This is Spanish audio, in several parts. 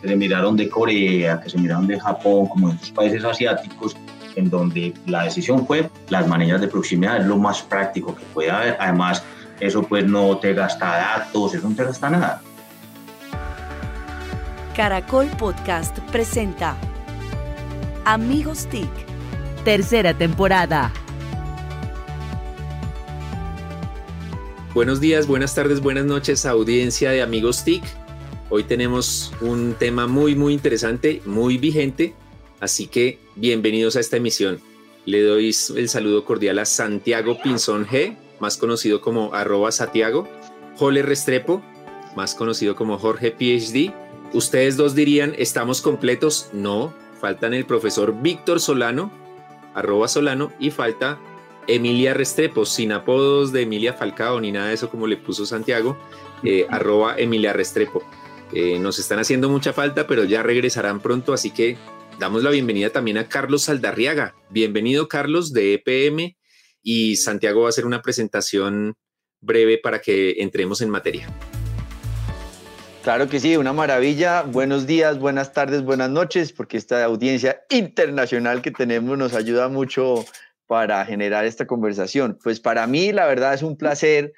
que se miraron de Corea, que se miraron de Japón, como de otros países asiáticos, en donde la decisión fue las maneras de proximidad, es lo más práctico que puede haber. Además, eso pues no te gasta datos, eso no te gasta nada. Caracol Podcast presenta Amigos TIC, tercera temporada. Buenos días, buenas tardes, buenas noches, audiencia de Amigos TIC. Hoy tenemos un tema muy, muy interesante, muy vigente, así que bienvenidos a esta emisión. Le doy el saludo cordial a Santiago Pinzón G, más conocido como arroba Santiago, Jole Restrepo, más conocido como Jorge PhD. Ustedes dos dirían, ¿estamos completos? No, faltan el profesor Víctor Solano, arroba Solano, y falta Emilia Restrepo, sin apodos de Emilia Falcao ni nada de eso como le puso Santiago, eh, arroba Emilia Restrepo. Eh, nos están haciendo mucha falta, pero ya regresarán pronto, así que damos la bienvenida también a Carlos Saldarriaga. Bienvenido, Carlos, de EPM, y Santiago va a hacer una presentación breve para que entremos en materia. Claro que sí, una maravilla. Buenos días, buenas tardes, buenas noches, porque esta audiencia internacional que tenemos nos ayuda mucho para generar esta conversación. Pues para mí, la verdad, es un placer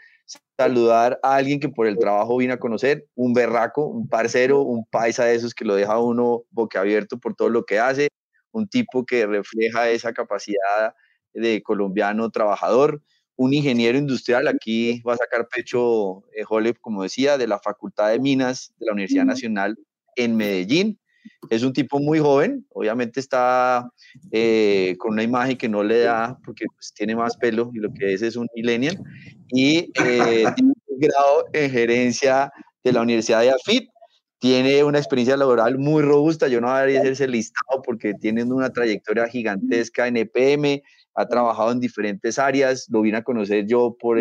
saludar a alguien que por el trabajo vine a conocer, un berraco, un parcero, un paisa de esos que lo deja uno boquiabierto por todo lo que hace, un tipo que refleja esa capacidad de colombiano trabajador, un ingeniero industrial, aquí va a sacar pecho eh, Jole, como decía, de la Facultad de Minas de la Universidad Nacional en Medellín. Es un tipo muy joven, obviamente está eh, con una imagen que no le da, porque pues, tiene más pelo y lo que es es un millennial, y eh, tiene un grado en gerencia de la Universidad de AFIT. Tiene una experiencia laboral muy robusta. Yo no debería hacerse listado porque tiene una trayectoria gigantesca en EPM, ha trabajado en diferentes áreas. Lo vine a conocer yo por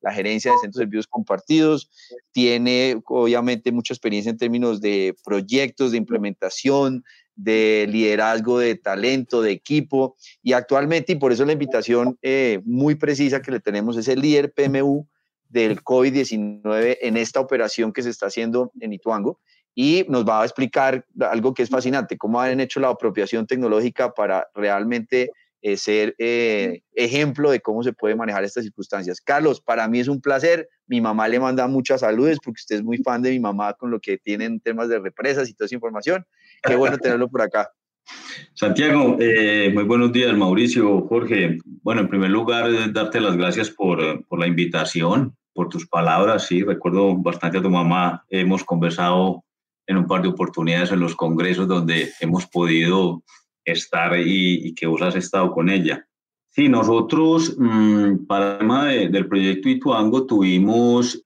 la gerencia de centros de servicios compartidos. Tiene obviamente mucha experiencia en términos de proyectos, de implementación, de liderazgo, de talento, de equipo. Y actualmente, y por eso la invitación eh, muy precisa que le tenemos, es el líder PMU del COVID-19 en esta operación que se está haciendo en Ituango. Y nos va a explicar algo que es fascinante, cómo han hecho la apropiación tecnológica para realmente eh, ser eh, ejemplo de cómo se puede manejar estas circunstancias. Carlos, para mí es un placer. Mi mamá le manda muchas saludes porque usted es muy fan de mi mamá con lo que tienen temas de represas y toda esa información. Qué bueno tenerlo por acá. Santiago, eh, muy buenos días, Mauricio, Jorge. Bueno, en primer lugar, darte las gracias por, por la invitación, por tus palabras. Sí, recuerdo bastante a tu mamá. Hemos conversado en un par de oportunidades en los congresos donde hemos podido estar y, que vos has estado con ella. Sí, nosotros mm, para el tema del proyecto Ituango tuvimos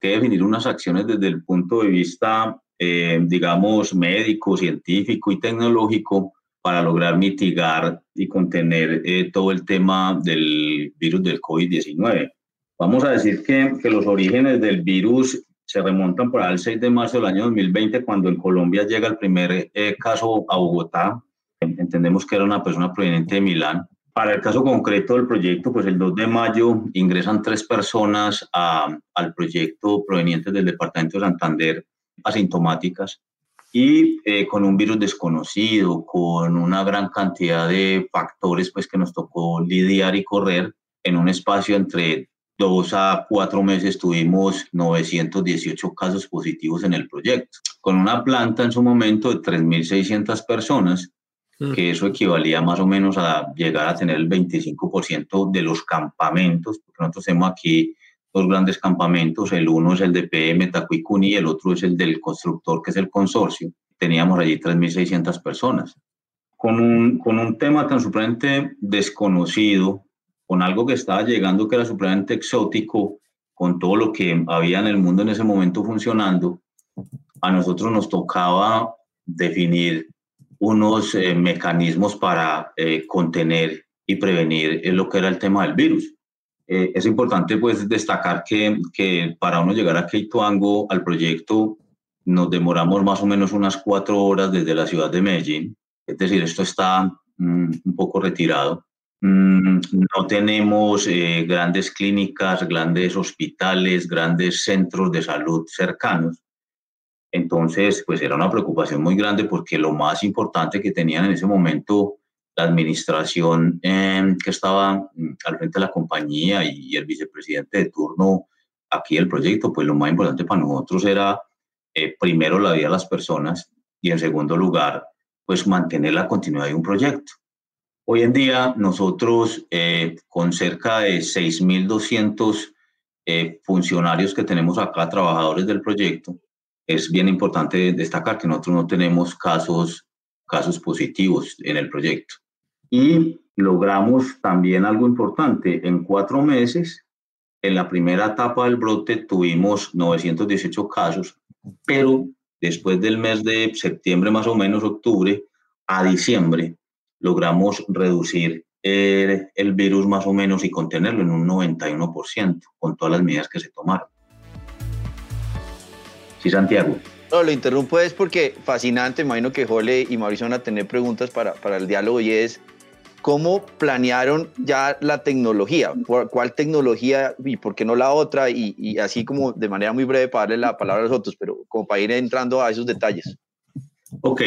que definir unas acciones desde el punto de vista, eh, digamos, médico, científico y tecnológico para lograr mitigar y contener eh, todo el tema del virus del COVID-19. Vamos a decir que, que, los orígenes del virus se remontan por el 6 de marzo del año 2020, cuando en Colombia llega el primer eh, caso a Bogotá, entendemos que era una persona proveniente de Milán. Para el caso concreto del proyecto, pues el 2 de mayo ingresan tres personas al proyecto provenientes del departamento de Santander, asintomáticas, y eh, con un virus desconocido, con una gran cantidad de factores pues, que nos tocó lidiar y correr en un espacio entre dos a cuatro meses tuvimos 918 casos positivos en el proyecto, con una planta en su momento de 3.600 personas. Que eso equivalía más o menos a llegar a tener el 25% de los campamentos, porque nosotros tenemos aquí dos grandes campamentos, el uno es el de PM Tacuicuni y el otro es el del constructor, que es el consorcio. Teníamos allí 3.600 personas. Con un, con un tema tan supremamente desconocido, con algo que estaba llegando que era supremamente exótico, con todo lo que había en el mundo en ese momento funcionando, a nosotros nos tocaba definir unos eh, mecanismos para eh, contener y prevenir eh, lo que era el tema del virus. es importante pues destacar que, que para uno llegar a Keituango, al proyecto, nos demoramos más o menos unas cuatro horas desde la ciudad de Medellín. Es decir, esto está mm, un poco retirado. Mm, no tenemos grandes clínicas, grandes hospitales, grandes centros de salud cercanos. Entonces, pues era una preocupación muy grande porque lo más importante que tenían en ese momento la administración em, que estaba mm, al frente de la compañía y el vicepresidente de turno aquí del proyecto, pues lo más importante para nosotros era eh, primero la vida de las personas y en segundo lugar, pues mantener la continuidad de un proyecto. Hoy en día nosotros eh, con cerca de 6.200 eh, funcionarios que tenemos acá, trabajadores del proyecto, es bien importante destacar que nosotros no tenemos casos, casos positivos en el proyecto. Y logramos también algo importante. En cuatro meses, en la primera etapa del brote tuvimos 918 casos, pero después del mes de septiembre, más o menos octubre, a diciembre, logramos reducir el, el virus más o menos y contenerlo en un 91% con todas las medidas que se tomaron. Sí, Santiago. No, lo interrumpo es porque fascinante, imagino que Jole y Mauricio van a tener preguntas para, para el diálogo y es, ¿cómo planearon ya la tecnología? ¿Cuál tecnología y por qué no la otra? Y, y, así como de manera muy breve para darle la palabra a los otros, pero como para ir entrando a esos detalles. Ok,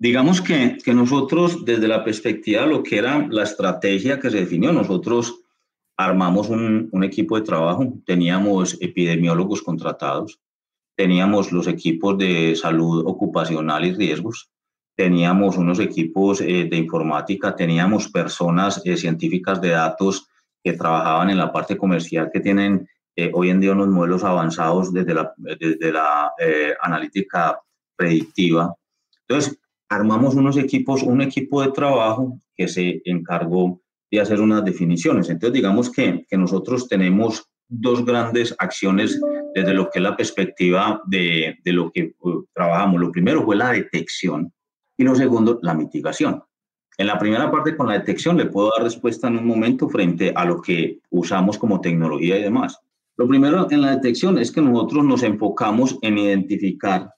digamos que, que nosotros desde la perspectiva de lo que era la estrategia que se definió, nosotros armamos un, un equipo de trabajo, teníamos epidemiólogos contratados, teníamos los equipos de salud ocupacional y riesgos, teníamos unos equipos eh, de informática, teníamos personas eh, científicas de datos que trabajaban en la parte comercial, que tienen eh, hoy en día unos modelos avanzados desde la, desde la analítica predictiva. Entonces, armamos unos equipos, un equipo de trabajo que se encargó de hacer unas definiciones. Entonces, digamos que, que nosotros tenemos dos grandes acciones desde lo que es la perspectiva de, de lo que uh, trabajamos. Lo primero fue la detección y lo segundo, la mitigación. En la primera parte con la detección le puedo dar respuesta en un momento frente a lo que usamos como tecnología y demás. Lo primero en la detección es que nosotros nos enfocamos en identificar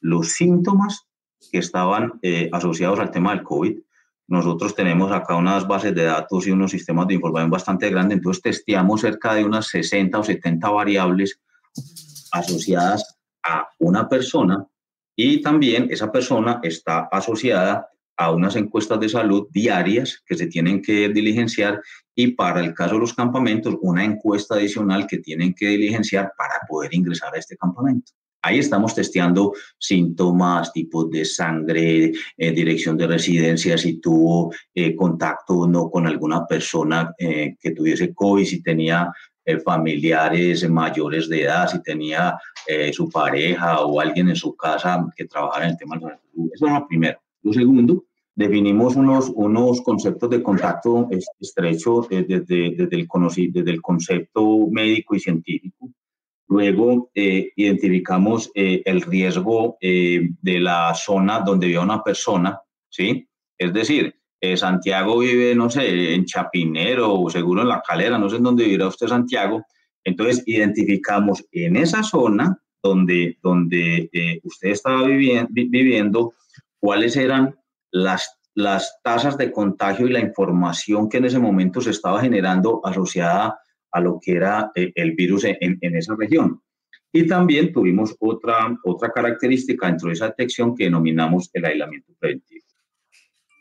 los síntomas que estaban eh, asociados al tema del COVID. Nosotros tenemos acá unas bases de datos y unos sistemas de información bastante grandes, entonces testeamos cerca de unas 60 o 70 variables asociadas a una persona y también esa persona está asociada a unas encuestas de salud diarias que se tienen que diligenciar y para el caso de los campamentos, una encuesta adicional que tienen que diligenciar para poder ingresar a este campamento. Ahí estamos testeando síntomas, tipos de sangre, eh, dirección de residencia, si tuvo eh, contacto o no con alguna persona eh, que tuviese COVID, si tenía eh, familiares mayores de edad, si tenía eh, su pareja o alguien en su casa que trabajara en el tema de la salud. Eso es lo primero. Lo segundo, definimos unos, unos conceptos de contacto estrecho desde, desde, el, desde el concepto médico y científico. Luego eh, identificamos el riesgo de la zona donde vive una persona, ¿sí? Es decir, eh, Santiago vive, no sé, en Chapinero o seguro en La Calera, no sé en dónde vivirá usted Santiago. Entonces, identificamos en esa zona donde, donde eh, usted estaba viviendo, cuáles eran las, las tasas de contagio y la información que en ese momento se estaba generando asociada a lo que era eh, el virus en, en, esa región. Y también tuvimos otra, otra característica dentro de esa detección que denominamos el aislamiento preventivo.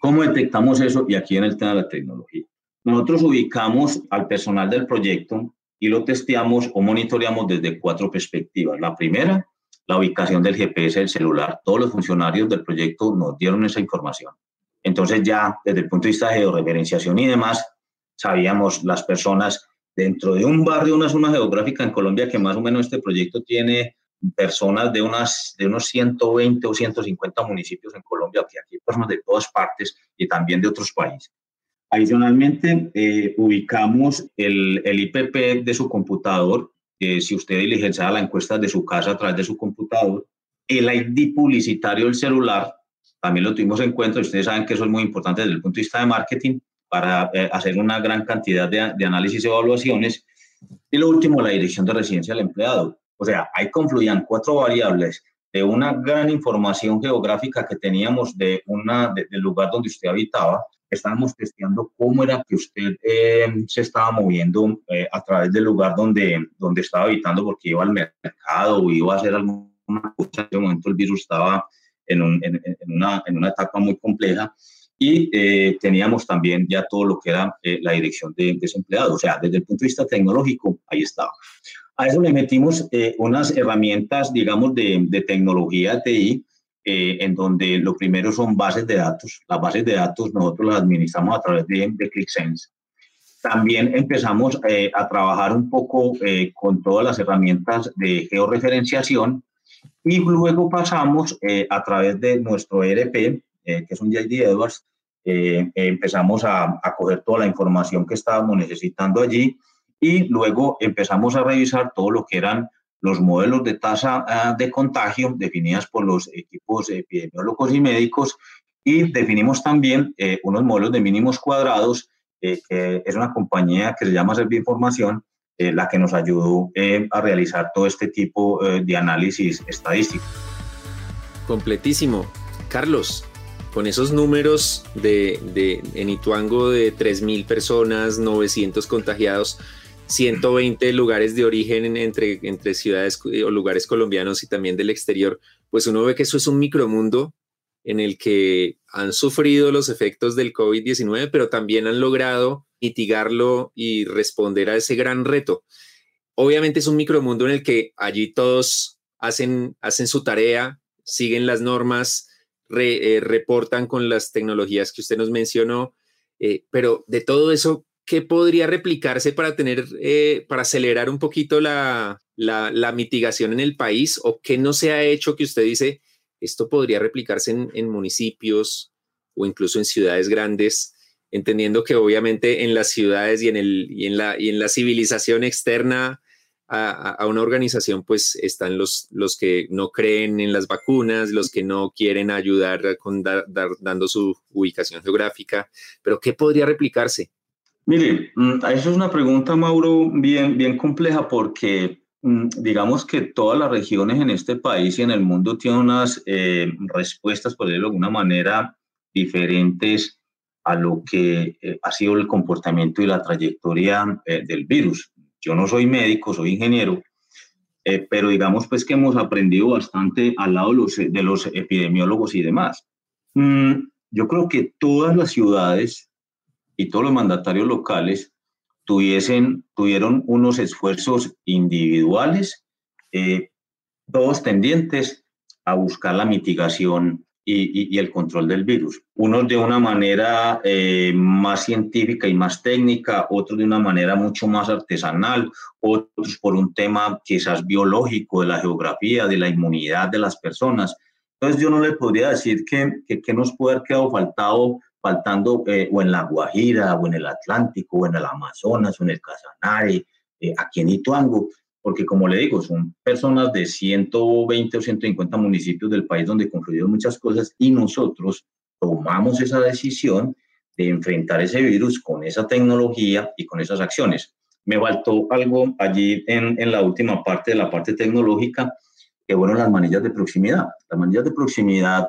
¿Cómo detectamos eso? Y aquí en el tema de la tecnología. Nosotros ubicamos al personal del proyecto y lo testeamos o monitoreamos desde cuatro perspectivas. La primera, la ubicación del GPS del celular. Todos los funcionarios del proyecto nos dieron esa información. Entonces ya desde el punto de vista de georreferenciación y demás, sabíamos las personas dentro de un barrio, una zona geográfica en Colombia que más o menos este proyecto tiene personas de, unas, de unos 120 o 150 municipios en Colombia, que aquí hay personas de todas partes y también de otros países. Adicionalmente, eh, ubicamos el, el, IPP de su computador, eh, si usted diligencia la encuesta de su casa a través de su computador, el ID publicitario del celular, también lo tuvimos en cuenta, ustedes saben que eso es muy importante desde el punto de vista de marketing, para eh, hacer una gran cantidad de, de análisis y evaluaciones. Y lo último, la dirección de residencia del empleado. O sea, ahí confluían cuatro variables de una gran información geográfica que teníamos de una, del lugar donde usted habitaba. Estábamos testeando cómo era que usted eh, se estaba moviendo eh, a través del lugar donde, donde estaba habitando, porque iba al mercado o iba a hacer alguna En ese momento el virus estaba en, una, en una etapa muy compleja y eh, teníamos también ya todo lo que era eh, la dirección de desempleados. O sea, desde el punto de vista tecnológico, ahí estaba. A eso le metimos eh, unas herramientas, digamos, de, de tecnología TI, en donde lo primero son bases de datos. Las bases de datos nosotros las administramos a través de, de ClickSense. También empezamos a trabajar un poco con todas las herramientas de georreferenciación y luego pasamos a través de nuestro ERP, que es un JD Edwards, eh, empezamos a, a, coger toda la información que estábamos necesitando allí y luego empezamos a revisar todo lo que eran los modelos de tasa ah, de contagio definidas por los equipos epidemiólogos y médicos y definimos también eh, unos modelos de mínimos cuadrados, eh, que es una compañía que se llama Información, la que nos ayudó a realizar todo este tipo de análisis estadístico. Completísimo. Carlos, con esos números de, de en Ituango de 3.000 personas, 900 contagiados, 120 lugares de origen entre, entre ciudades o lugares colombianos y también del exterior, pues uno ve que eso es un micromundo en el que han sufrido los efectos del COVID-19, pero también han logrado mitigarlo y responder a ese gran reto. Obviamente es un micromundo en el que allí todos hacen, hacen su tarea, siguen las normas, eh, reportan con las tecnologías que usted nos mencionó, eh, pero de todo eso, ¿qué podría replicarse para tener, eh, para acelerar un poquito la, la, mitigación en el país o qué no se ha hecho que usted dice, esto podría replicarse en, municipios o incluso en ciudades grandes? entendiendo que obviamente en las ciudades y en, el, y en, la, y en la civilización externa a, una organización, pues están los, los que no creen en las vacunas, los que no quieren ayudar con dar, dando su ubicación geográfica, pero ¿qué podría replicarse? Mire, mm, eso es una pregunta, Mauro, bien, bien compleja porque mm, digamos que todas las regiones en este país y en el mundo tienen unas eh, respuestas, por decirlo de alguna manera, diferentes a lo que eh, ha sido el comportamiento y la trayectoria eh, del virus. Yo no soy médico, soy ingeniero, eh, pero digamos pues que hemos aprendido bastante al lado los, de los epidemiólogos y demás. Mm, yo creo que todas las ciudades y todos los mandatarios locales tuviesen, tuvieron unos esfuerzos individuales, eh, todos tendientes a buscar la mitigación y, el control del virus. Unos de una manera eh, más científica y más técnica, otros de una manera mucho más artesanal, otros por un tema quizás biológico de la geografía, de la inmunidad de las personas. Entonces yo no le podría decir que, que, nos puede haber quedado faltado, faltando eh, o en la Guajira, o en el Atlántico, o en el Amazonas, o en el Casanare, eh, aquí en Ituango porque como le digo, son personas de 120 o 150 municipios del país donde confluyeron muchas cosas y nosotros tomamos esa decisión de enfrentar ese virus con esa tecnología y con esas acciones. Me faltó algo allí en, en la última parte de la parte tecnológica, que fueron las manillas de proximidad. Las manillas de proximidad,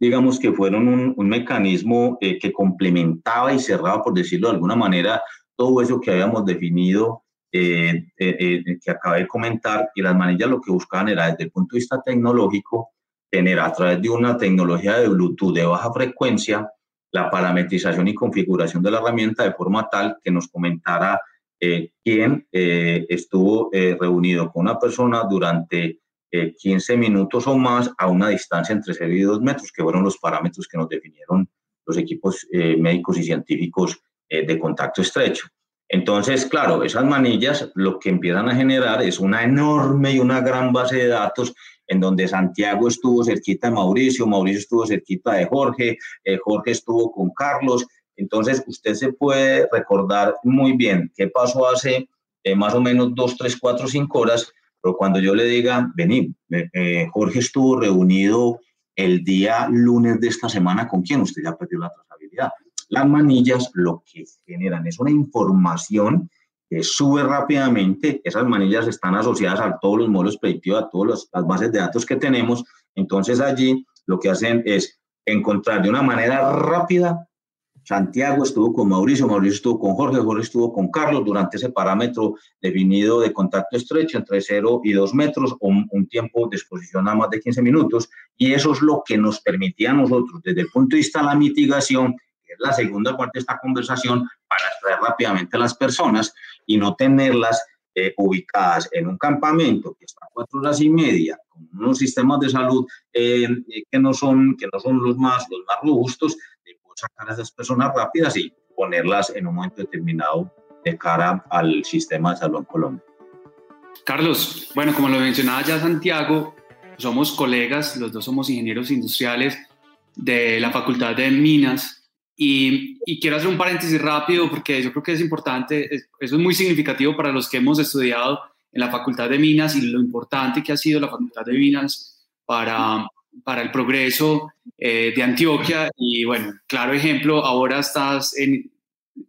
digamos que fueron un, un mecanismo eh, que complementaba y cerraba, por decirlo de alguna manera, todo eso que habíamos definido eh, eh, eh, que acabé de comentar, y las manillas lo que buscaban era desde el punto de vista tecnológico, tener a través de una tecnología de Bluetooth de baja frecuencia la parametrización y configuración de la herramienta de forma tal que nos comentara quién estuvo reunido con una persona durante 15 minutos o más a una distancia entre 0 y 2 metros, que fueron los parámetros que nos definieron los equipos médicos y científicos de contacto estrecho. Entonces, claro, esas manillas lo que empiezan a generar es una enorme y una gran base de datos en donde Santiago estuvo cerquita de Mauricio, Mauricio estuvo cerquita de Jorge, eh, Jorge estuvo con Carlos. Entonces, usted se puede recordar muy bien qué pasó hace eh, más o menos dos, tres, cuatro, cinco horas, pero cuando yo le diga, vení, eh, Jorge estuvo reunido el día lunes de esta semana, ¿con quién? Usted ya perdió la trazabilidad. Las manillas lo que generan es una información que sube rápidamente. Esas manillas están asociadas a todos los modelos predictivos, a todas las bases de datos que tenemos. Entonces allí lo que hacen es encontrar de una manera rápida Santiago estuvo con Mauricio, Mauricio estuvo con Jorge, Jorge estuvo con Carlos durante ese parámetro definido de contacto estrecho entre 0 y 2 metros o un, tiempo de exposición a más de 15 minutos. Y eso es lo que nos permitía a nosotros, desde el punto de vista de la mitigación, que es la segunda parte de esta conversación, para extraer rápidamente a las personas y no tenerlas eh, ubicadas en un campamento que está a cuatro horas y media, con unos sistemas de salud eh, que, no son, que no son los más, los más robustos, sacar a esas personas rápidas y ponerlas en un momento determinado de cara al sistema de salud en Colombia. Carlos, bueno, como lo mencionaba ya Santiago, somos colegas, los dos somos ingenieros industriales de la Facultad de Minas y, y, quiero hacer un paréntesis rápido porque yo creo que es importante, eso es muy significativo para los que hemos estudiado en la Facultad de Minas y lo importante que ha sido la Facultad de Minas para, para el progreso eh, de Antioquia. Y bueno, claro ejemplo, ahora estás en,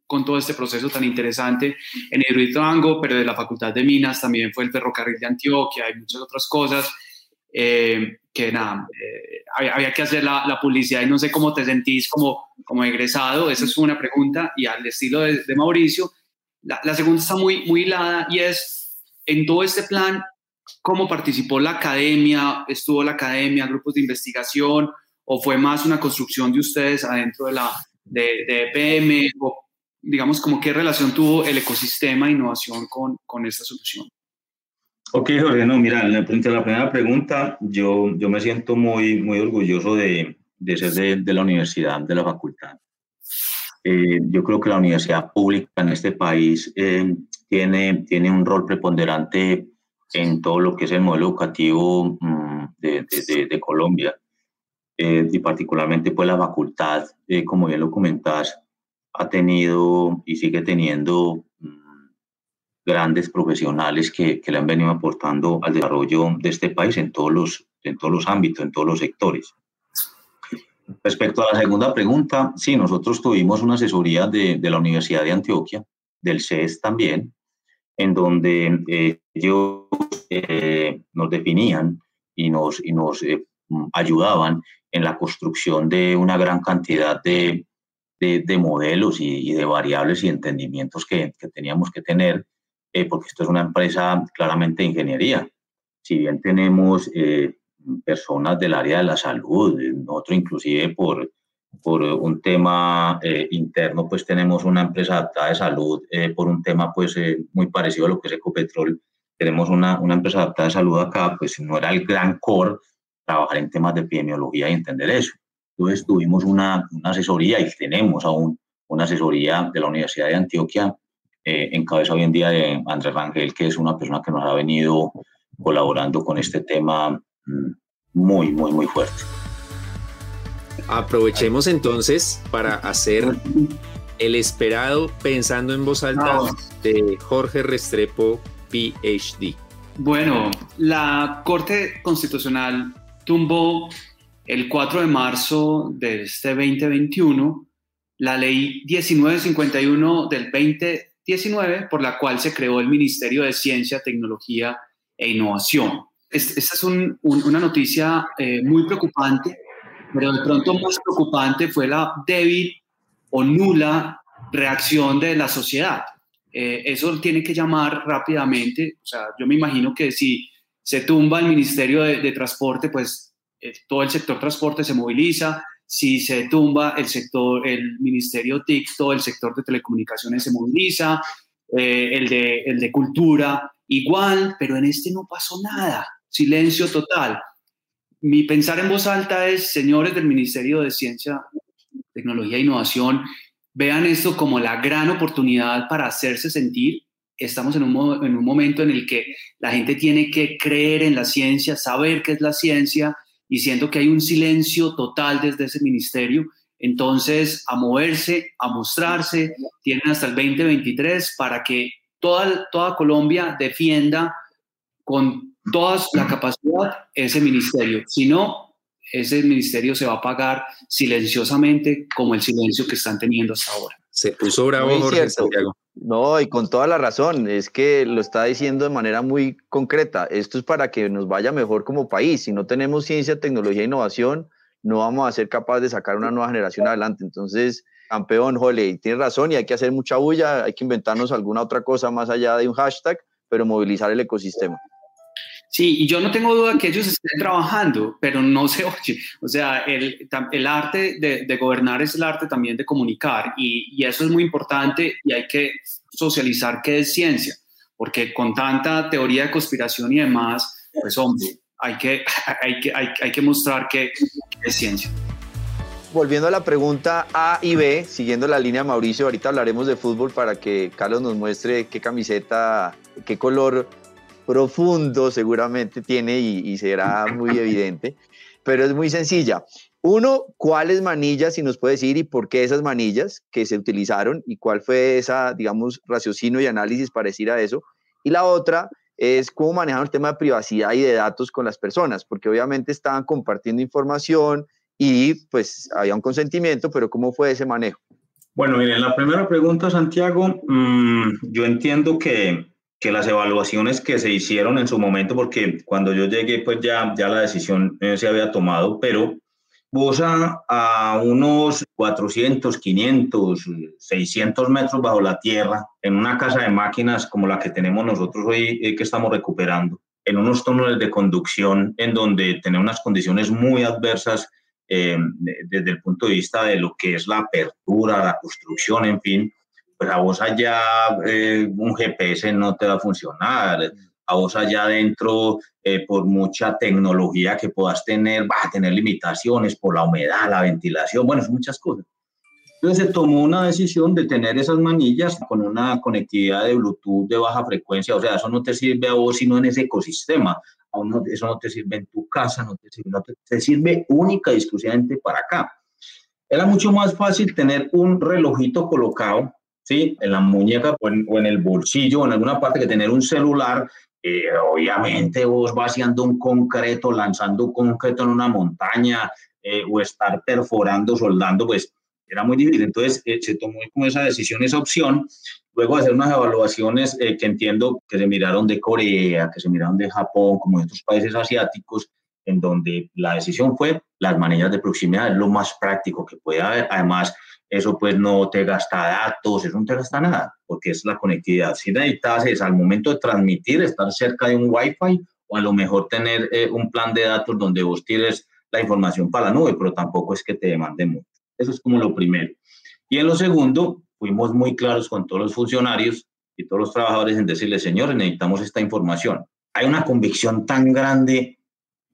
con todo este proceso tan interesante en Hidroituango, pero de la Facultad de Minas también fue el ferrocarril de Antioquia y muchas otras cosas eh, que nada, eh, había, que hacer la, publicidad y no sé cómo te sentís como, como egresado, esa es una pregunta y al estilo de, Mauricio, la, la segunda está muy, muy hilada y es en todo este plan cómo participó la academia, estuvo la academia, grupos de investigación, o fue más una construcción de ustedes adentro de la de, EPM, o digamos como qué relación tuvo el ecosistema de innovación con, con esta solución. Ok, Jorge, no, mira, la, la primera pregunta, yo, yo me siento muy, muy orgulloso de, de ser de, de, la universidad, de la facultad. Eh, yo creo que la universidad pública en este país eh, tiene, tiene un rol preponderante en todo lo que es el modelo educativo mm, de, de, Colombia. Eh, y particularmente pues la facultad, eh, como bien lo comentas, ha tenido y sigue teniendo mm, grandes profesionales que, que, le han venido aportando al desarrollo de este país en todos los, en todos los ámbitos, en todos los sectores. Respecto a la segunda pregunta, sí, nosotros tuvimos una asesoría de, de la Universidad de Antioquia, del CES también, en donde eh, ellos eh, nos definían y nos, y nos eh, ayudaban en la construcción de una gran cantidad de, de, modelos y, de variables y entendimientos que, que teníamos que tener, porque esto es una empresa claramente de ingeniería. Si bien tenemos personas del área de la salud, nosotros inclusive por, por un tema eh, interno, pues tenemos una empresa adaptada de salud, eh, por un tema pues eh, muy parecido a lo que es Ecopetrol, tenemos una, una, empresa adaptada de salud acá, pues no era el gran core trabajar en temas de epidemiología y entender eso. Entonces tuvimos una, una asesoría y tenemos aún una asesoría de la Universidad de Antioquia, en cabeza hoy en día de Andrés Rangel, que es una persona que nos ha venido colaborando con este tema mm, muy, muy, muy fuerte. Aprovechemos entonces para hacer el esperado pensando en voz alta de Jorge Restrepo, PhD. Bueno, la Corte Constitucional tumbó el 4 de marzo de este 2021 la ley 1951 del 2019 por la cual se creó el Ministerio de Ciencia, Tecnología e Innovación. Esta es una noticia eh, muy preocupante pero de pronto más preocupante fue la débil o nula reacción de la sociedad. Eh, eso tiene que llamar rápidamente, o sea, yo me imagino que si se tumba el Ministerio de, Transporte, pues eh, todo el sector transporte se moviliza, si se tumba el sector, el Ministerio TIC, todo el sector de telecomunicaciones se moviliza, eh, el, de, el de cultura igual, pero en este no pasó nada, silencio total. Mi pensar en voz alta es, señores del Ministerio de Ciencia, Tecnología e Innovación, vean esto como la gran oportunidad para hacerse sentir. Estamos en un, en un momento en el que la gente tiene que creer en la ciencia, saber qué es la ciencia, y siento que hay un silencio total desde ese ministerio. Entonces, a moverse, a mostrarse, tienen hasta el 2023 para que toda, toda Colombia defienda con toda la capacidad ese ministerio. Si no, ese ministerio se va a pagar silenciosamente como el silencio que están teniendo hasta ahora. Se puso bravo Jorge Santiago. No, y con toda la razón, es que lo está diciendo de manera muy concreta. Esto es para que nos vaya mejor como país. Si no tenemos ciencia, tecnología e innovación, no vamos a ser capaces de sacar una nueva generación adelante. Entonces, campeón, Jole, tiene razón y hay que hacer mucha bulla, hay que inventarnos alguna otra cosa más allá de un hashtag, pero movilizar el ecosistema. Sí, y yo no tengo duda que ellos estén trabajando, pero no se oye. O sea, el, el arte de, de, gobernar es el arte también de comunicar y, y, eso es muy importante y hay que socializar qué es ciencia, porque con tanta teoría de conspiración y demás, pues hombre, hay que, hay que, hay, hay que mostrar qué es ciencia. Volviendo a la pregunta A y B, siguiendo la línea Mauricio, ahorita hablaremos de fútbol para que Carlos nos muestre qué camiseta, qué color profundo seguramente tiene y, será muy evidente, pero es muy sencilla. Uno, ¿cuáles manillas, si nos puede decir, y por qué esas manillas que se utilizaron y cuál fue esa, digamos, raciocinio y análisis para decir a eso? Y la otra es cómo manejaron el tema de privacidad y de datos con las personas, porque obviamente estaban compartiendo información y pues había un consentimiento, pero ¿cómo fue ese manejo? Bueno, miren, la primera pregunta, Santiago, mmm, yo entiendo que que las evaluaciones que se hicieron en su momento, porque cuando yo llegué, pues ya, ya la decisión eh, se había tomado, pero vos a, unos 400, 500, 600 metros bajo la tierra, en una casa de máquinas como la que tenemos nosotros hoy, eh, que estamos recuperando, en unos túneles de conducción en donde tenemos unas condiciones muy adversas eh, desde el punto de vista de lo que es la apertura, la construcción, en fin, pues a vos allá eh, un GPS no te va a funcionar, a vos allá adentro, eh, por mucha tecnología que puedas tener, va a tener limitaciones por la humedad, la ventilación, bueno, son muchas cosas. Entonces se tomó una decisión de tener esas manillas con una conectividad de Bluetooth de baja frecuencia, o sea, eso no te sirve a vos sino en ese ecosistema, eso no te sirve en tu casa, no te sirve, no te, te sirve única y exclusivamente para acá. Era mucho más fácil tener un relojito colocado ¿sí? En la muñeca o en, el bolsillo o en alguna parte que tener un celular, eh, obviamente vos vaciando un concreto, lanzando un concreto en una montaña eh, o estar perforando, soldando, pues era muy difícil. Entonces eh, se tomó como esa decisión, esa opción. Luego hacer unas evaluaciones que entiendo que se miraron de Corea, que se miraron de Japón, como de otros países asiáticos, en donde la decisión fue las manillas de proximidad, es lo más práctico que puede haber. Además, eso pues no te gasta datos, eso no te gasta nada, porque es la conectividad. Si necesitas es al momento de transmitir, estar cerca de un Wi-Fi o a lo mejor tener eh, un plan de datos donde vos tires la información para la nube, pero tampoco es que te demande mucho. Eso es como lo primero. Y en lo segundo, fuimos muy claros con todos los funcionarios y todos los trabajadores en decirles, señores, necesitamos esta información. Hay una convicción tan grande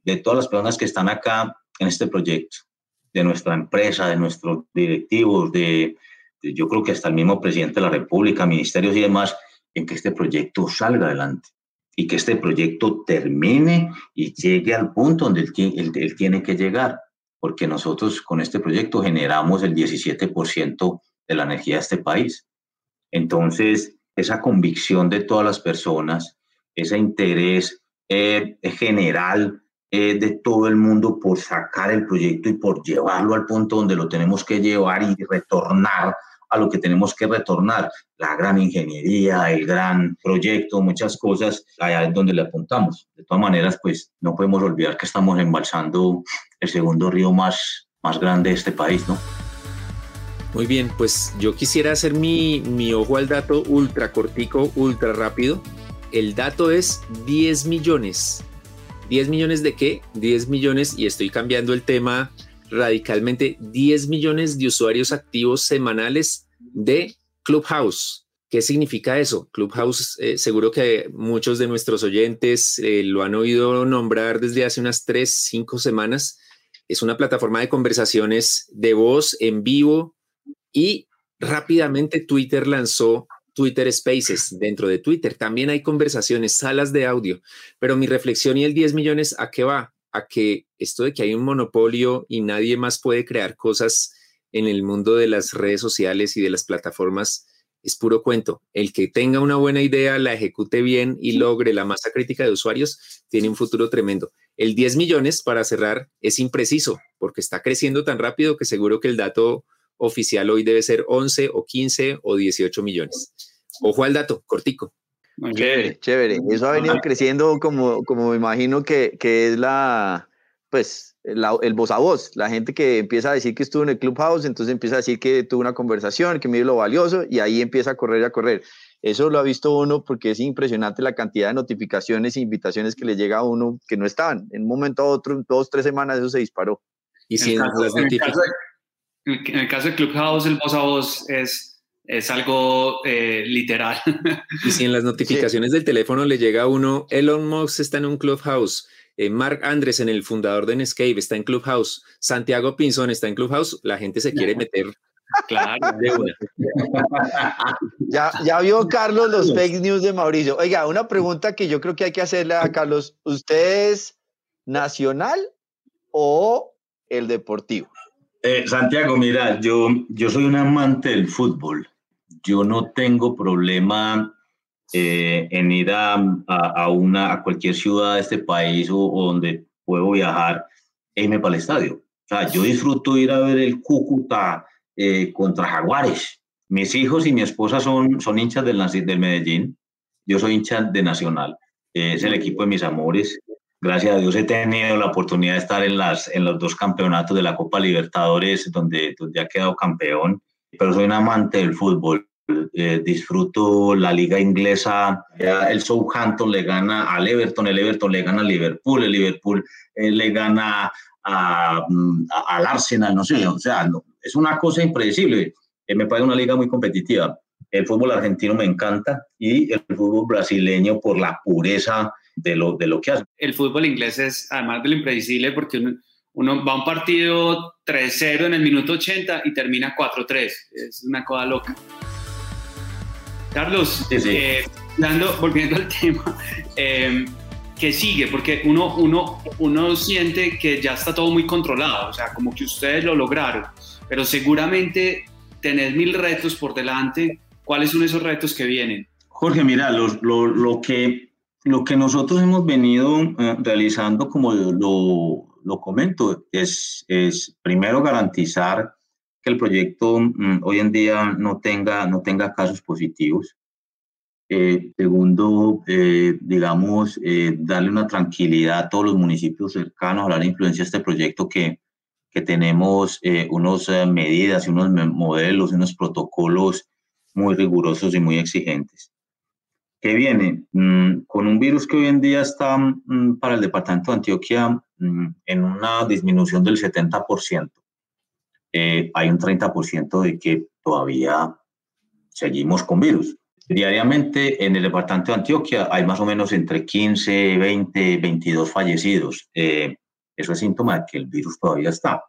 de todas las personas que están acá en este proyecto de nuestra empresa, de nuestros directivos, de, yo creo que hasta el mismo presidente de la República, ministerios y demás, en que este proyecto salga adelante y que este proyecto termine y llegue al punto donde él, él tiene que llegar, porque nosotros con este proyecto generamos el 17% de la energía de este país. Entonces, esa convicción de todas las personas, ese interés eh, general eh, de todo el mundo por sacar el proyecto y por llevarlo al punto donde lo tenemos que llevar y retornar a lo que tenemos que retornar, la gran ingeniería, el gran proyecto, muchas cosas, allá es donde le apuntamos. De todas maneras, pues no podemos olvidar que estamos embalsando el segundo río más, más grande de este país, ¿no? Muy bien, pues yo quisiera hacer mi, mi ojo al dato ultra cortico, ultra rápido. El dato es 10 millones 10 millones de qué? 10 millones, y estoy cambiando el tema radicalmente, 10 millones de usuarios activos semanales de Clubhouse. ¿Qué significa eso? Clubhouse, eh, seguro que muchos de nuestros oyentes eh, lo han oído nombrar desde hace unas 3, 5 semanas. Es una plataforma de conversaciones de voz en vivo y rápidamente Twitter lanzó Twitter Spaces, dentro de Twitter también hay conversaciones, salas de audio, pero mi reflexión y el 10 millones, ¿a qué va? A que esto de que hay un monopolio y nadie más puede crear cosas en el mundo de las redes sociales y de las plataformas es puro cuento. El que tenga una buena idea, la ejecute bien y logre la masa crítica de usuarios, tiene un futuro tremendo. El 10 millones, para cerrar, es impreciso porque está creciendo tan rápido que seguro que el dato oficial hoy debe ser 11 o 15 o 18 millones. Ojo al dato, cortico. chévere, Eso ha venido creciendo como, como me imagino que, que es la, pues, el voz a voz, la gente que empieza a decir que estuvo en el Clubhouse, entonces empieza a decir que tuvo una conversación, que mide lo valioso y ahí empieza a correr y a correr. Eso lo ha visto uno porque es impresionante la cantidad de notificaciones e invitaciones que le llega a uno que no estaban. En un momento a otro, en dos, tres semanas, eso se disparó. Y si en, el caso, en, el caso de Clubhouse, el voz a voz es, es algo eh, literal. Y si en las notificaciones del teléfono le llega a uno, Elon Musk está en un Clubhouse, eh, Mark Andresen, el fundador de Netscape, está en Clubhouse, Santiago Pinzón está en Clubhouse, la gente se quiere meter. Claro, ya, ya vio Carlos los fake news de Mauricio. Oiga, una pregunta que yo creo que hay que hacerle a Carlos. ¿Usted es nacional o el deportivo? Eh, Santiago, mira, yo, yo soy un amante del fútbol. Yo no tengo problema eh, en ir a, a, una, a cualquier ciudad de este país o, donde puedo viajar e irme para el estadio. O sea, yo disfruto ir a ver el Cúcuta eh, contra Jaguares. Mis hijos y mi esposa son, son hinchas del, del Medellín. Yo soy hincha de Nacional. es el equipo de mis amores. Gracias a Dios he tenido la oportunidad de estar en, las, en los dos campeonatos de la Copa Libertadores, donde, donde ha quedado campeón. Pero soy un amante del fútbol. Eh, disfruto la liga inglesa. el Southampton le gana al Everton, el Everton le gana al Liverpool, el Liverpool eh, le gana mm, al Arsenal, no sé, o sea, es una cosa impredecible. Eh, me parece una liga muy competitiva. El fútbol argentino me encanta y el fútbol brasileño por la pureza de lo, de lo que hace. El fútbol inglés es, además de lo impredecible, porque uno, uno va a un partido 3-0 en el minuto 80 y termina 4-3. Es una cosa loca. Carlos, eh, volviendo al tema, eh, ¿qué sigue? Porque uno, uno, uno siente que ya está todo muy controlado, o sea, como que ustedes lo lograron, pero seguramente tener mil retos por delante. ¿Cuáles son esos retos que vienen? Jorge, mira, lo, lo, lo que, lo que nosotros hemos venido eh, realizando, como lo, comento, es, primero garantizar que el proyecto mm, hoy en día no tenga, no tenga casos positivos. Eh, segundo, eh, digamos, darle una tranquilidad a todos los municipios cercanos a la influencia de este proyecto que, que tenemos unas medidas unos modelos unos protocolos muy rigurosos y muy exigentes. ¿Qué viene? Mm, con un virus que hoy en día está mm, para el departamento de Antioquia en una disminución del 70%. Eh, hay un 30% de que todavía seguimos con virus. Diariamente en el departamento de Antioquia hay más o menos entre 15, 20, 22 fallecidos. Eh, eso es síntoma de que el virus todavía está.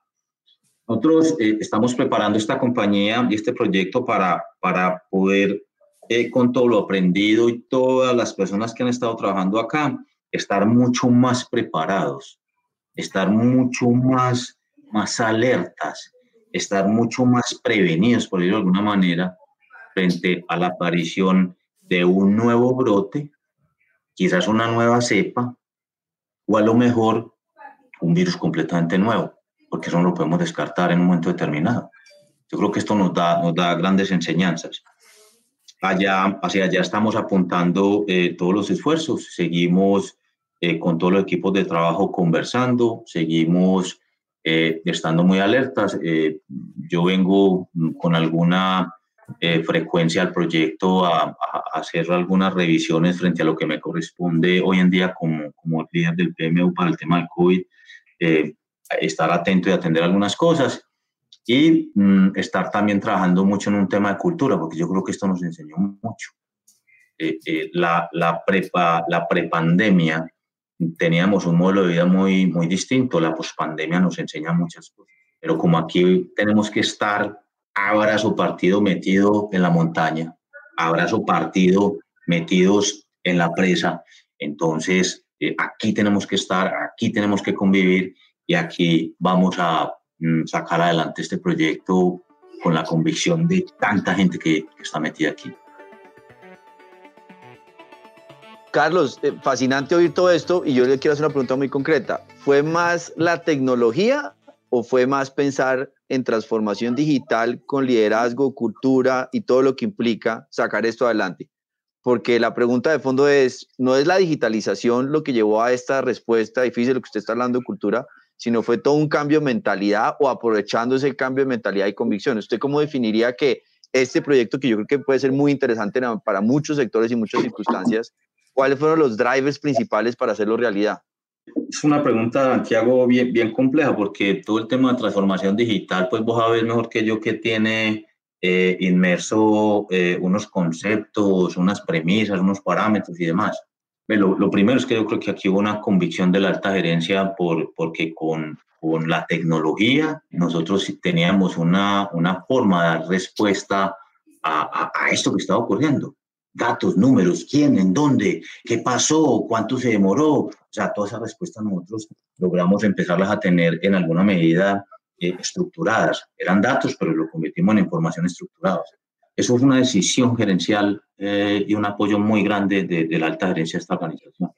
Nosotros eh, estamos preparando esta compañía y este proyecto para, para poder, con todo lo aprendido y todas las personas que han estado trabajando acá, estar mucho más preparados, estar mucho más, más alertas, estar mucho más prevenidos, por decirlo de alguna manera, frente a la aparición de un nuevo brote, quizás una nueva cepa, o a lo mejor un virus completamente nuevo, porque eso no lo podemos descartar en un momento determinado. Yo creo que esto nos da, nos da grandes enseñanzas. Allá, hacia allá estamos apuntando eh, todos los esfuerzos, seguimos eh, con todos los equipos de trabajo conversando, seguimos eh, estando muy alertas. Eh, yo vengo con alguna eh, frecuencia al proyecto a, hacer algunas revisiones frente a lo que me corresponde hoy en día como, como líder del PMU para el tema del COVID, estar atento y atender algunas cosas y mm, estar también trabajando mucho en un tema de cultura, porque yo creo que esto nos enseñó mucho. la, la, prepa, la prepandemia teníamos un modelo de vida muy, muy distinto. La pospandemia nos enseña muchas cosas. Pero como aquí tenemos que estar abrazo partido metido en la montaña, abrazo partido metidos en la presa, entonces eh, aquí tenemos que estar, aquí tenemos que convivir y aquí vamos a sacar adelante este proyecto con la convicción de tanta gente que está metida aquí. Carlos, eh, fascinante oír todo esto y yo le quiero hacer una pregunta muy concreta. ¿Fue más la tecnología o fue más pensar en transformación digital con liderazgo, cultura y todo lo que implica sacar esto adelante? Porque la pregunta de fondo es, no es la digitalización lo que llevó a esta respuesta difícil, lo que usted está hablando de cultura, sino fue todo un cambio de mentalidad o aprovechando ese cambio de mentalidad y convicción. ¿Usted cómo definiría que este proyecto, que yo creo que puede ser muy interesante para muchos sectores y muchas circunstancias, cuáles fueron los drivers principales para hacerlo realidad? Es una pregunta, Santiago, bien, bien compleja, porque todo el tema de transformación digital, pues vos sabés mejor que yo que tiene eh, inmerso eh, unos conceptos, unas premisas, unos parámetros y demás. Lo, lo, primero es que yo creo que aquí hubo una convicción de la alta gerencia por, porque con, con la tecnología nosotros teníamos una, una forma de dar respuesta a, a, a esto que estaba ocurriendo datos, números, quién, en dónde, qué pasó, cuánto se demoró. O sea, todas esas respuestas nosotros logramos empezarlas a tener en alguna medida eh, estructuradas. Eran datos, pero lo convertimos en información estructurada. Eso fue una decisión gerencial eh, y un apoyo muy grande de, la alta gerencia de esta organización.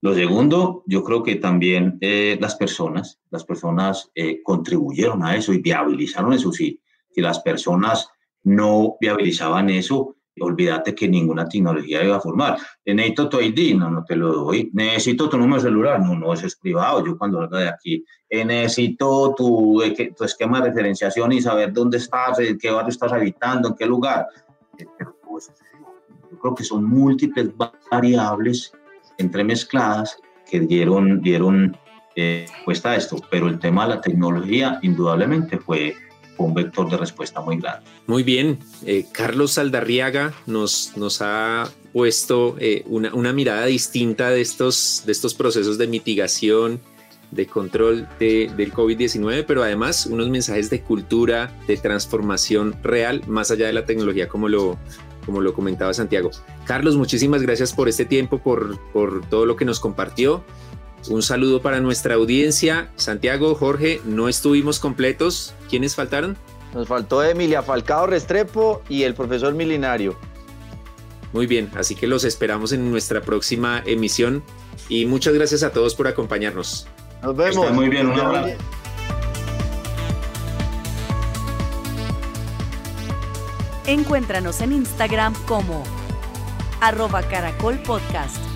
Lo segundo, yo creo que también eh, las personas, las personas contribuyeron a eso y viabilizaron eso. Si, si las personas no viabilizaban eso, olvídate que ninguna tecnología iba a formar. Necesito tu ID, no, no te lo doy. Necesito tu número celular, no, no, eso es privado. Yo cuando salga de aquí, eh, necesito tu, eh, tu esquema de referenciación y saber dónde estás, en qué barrio estás habitando, en qué lugar. Eh, pero pues, yo creo que son múltiples variables entremezcladas que dieron, dieron eh, respuesta a esto, pero el tema de la tecnología indudablemente fue un vector de respuesta muy grande. Muy bien, eh, Carlos Saldarriaga nos, nos ha puesto eh, una, una, mirada distinta de estos, de estos procesos de mitigación, de control de, del COVID-19, pero además unos mensajes de cultura, de transformación real, más allá de la tecnología, como lo, como lo comentaba Santiago. Carlos, muchísimas gracias por este tiempo, por, por todo lo que nos compartió. Un saludo para nuestra audiencia. Santiago, Jorge, no estuvimos completos. ¿Quiénes faltaron? Nos faltó Emilia Falcao Restrepo y el profesor Milinario. Muy bien, así que los esperamos en nuestra próxima emisión y muchas gracias a todos por acompañarnos. Nos vemos. muy bien, un abrazo. Encuéntranos en Instagram como arroba caracol podcast.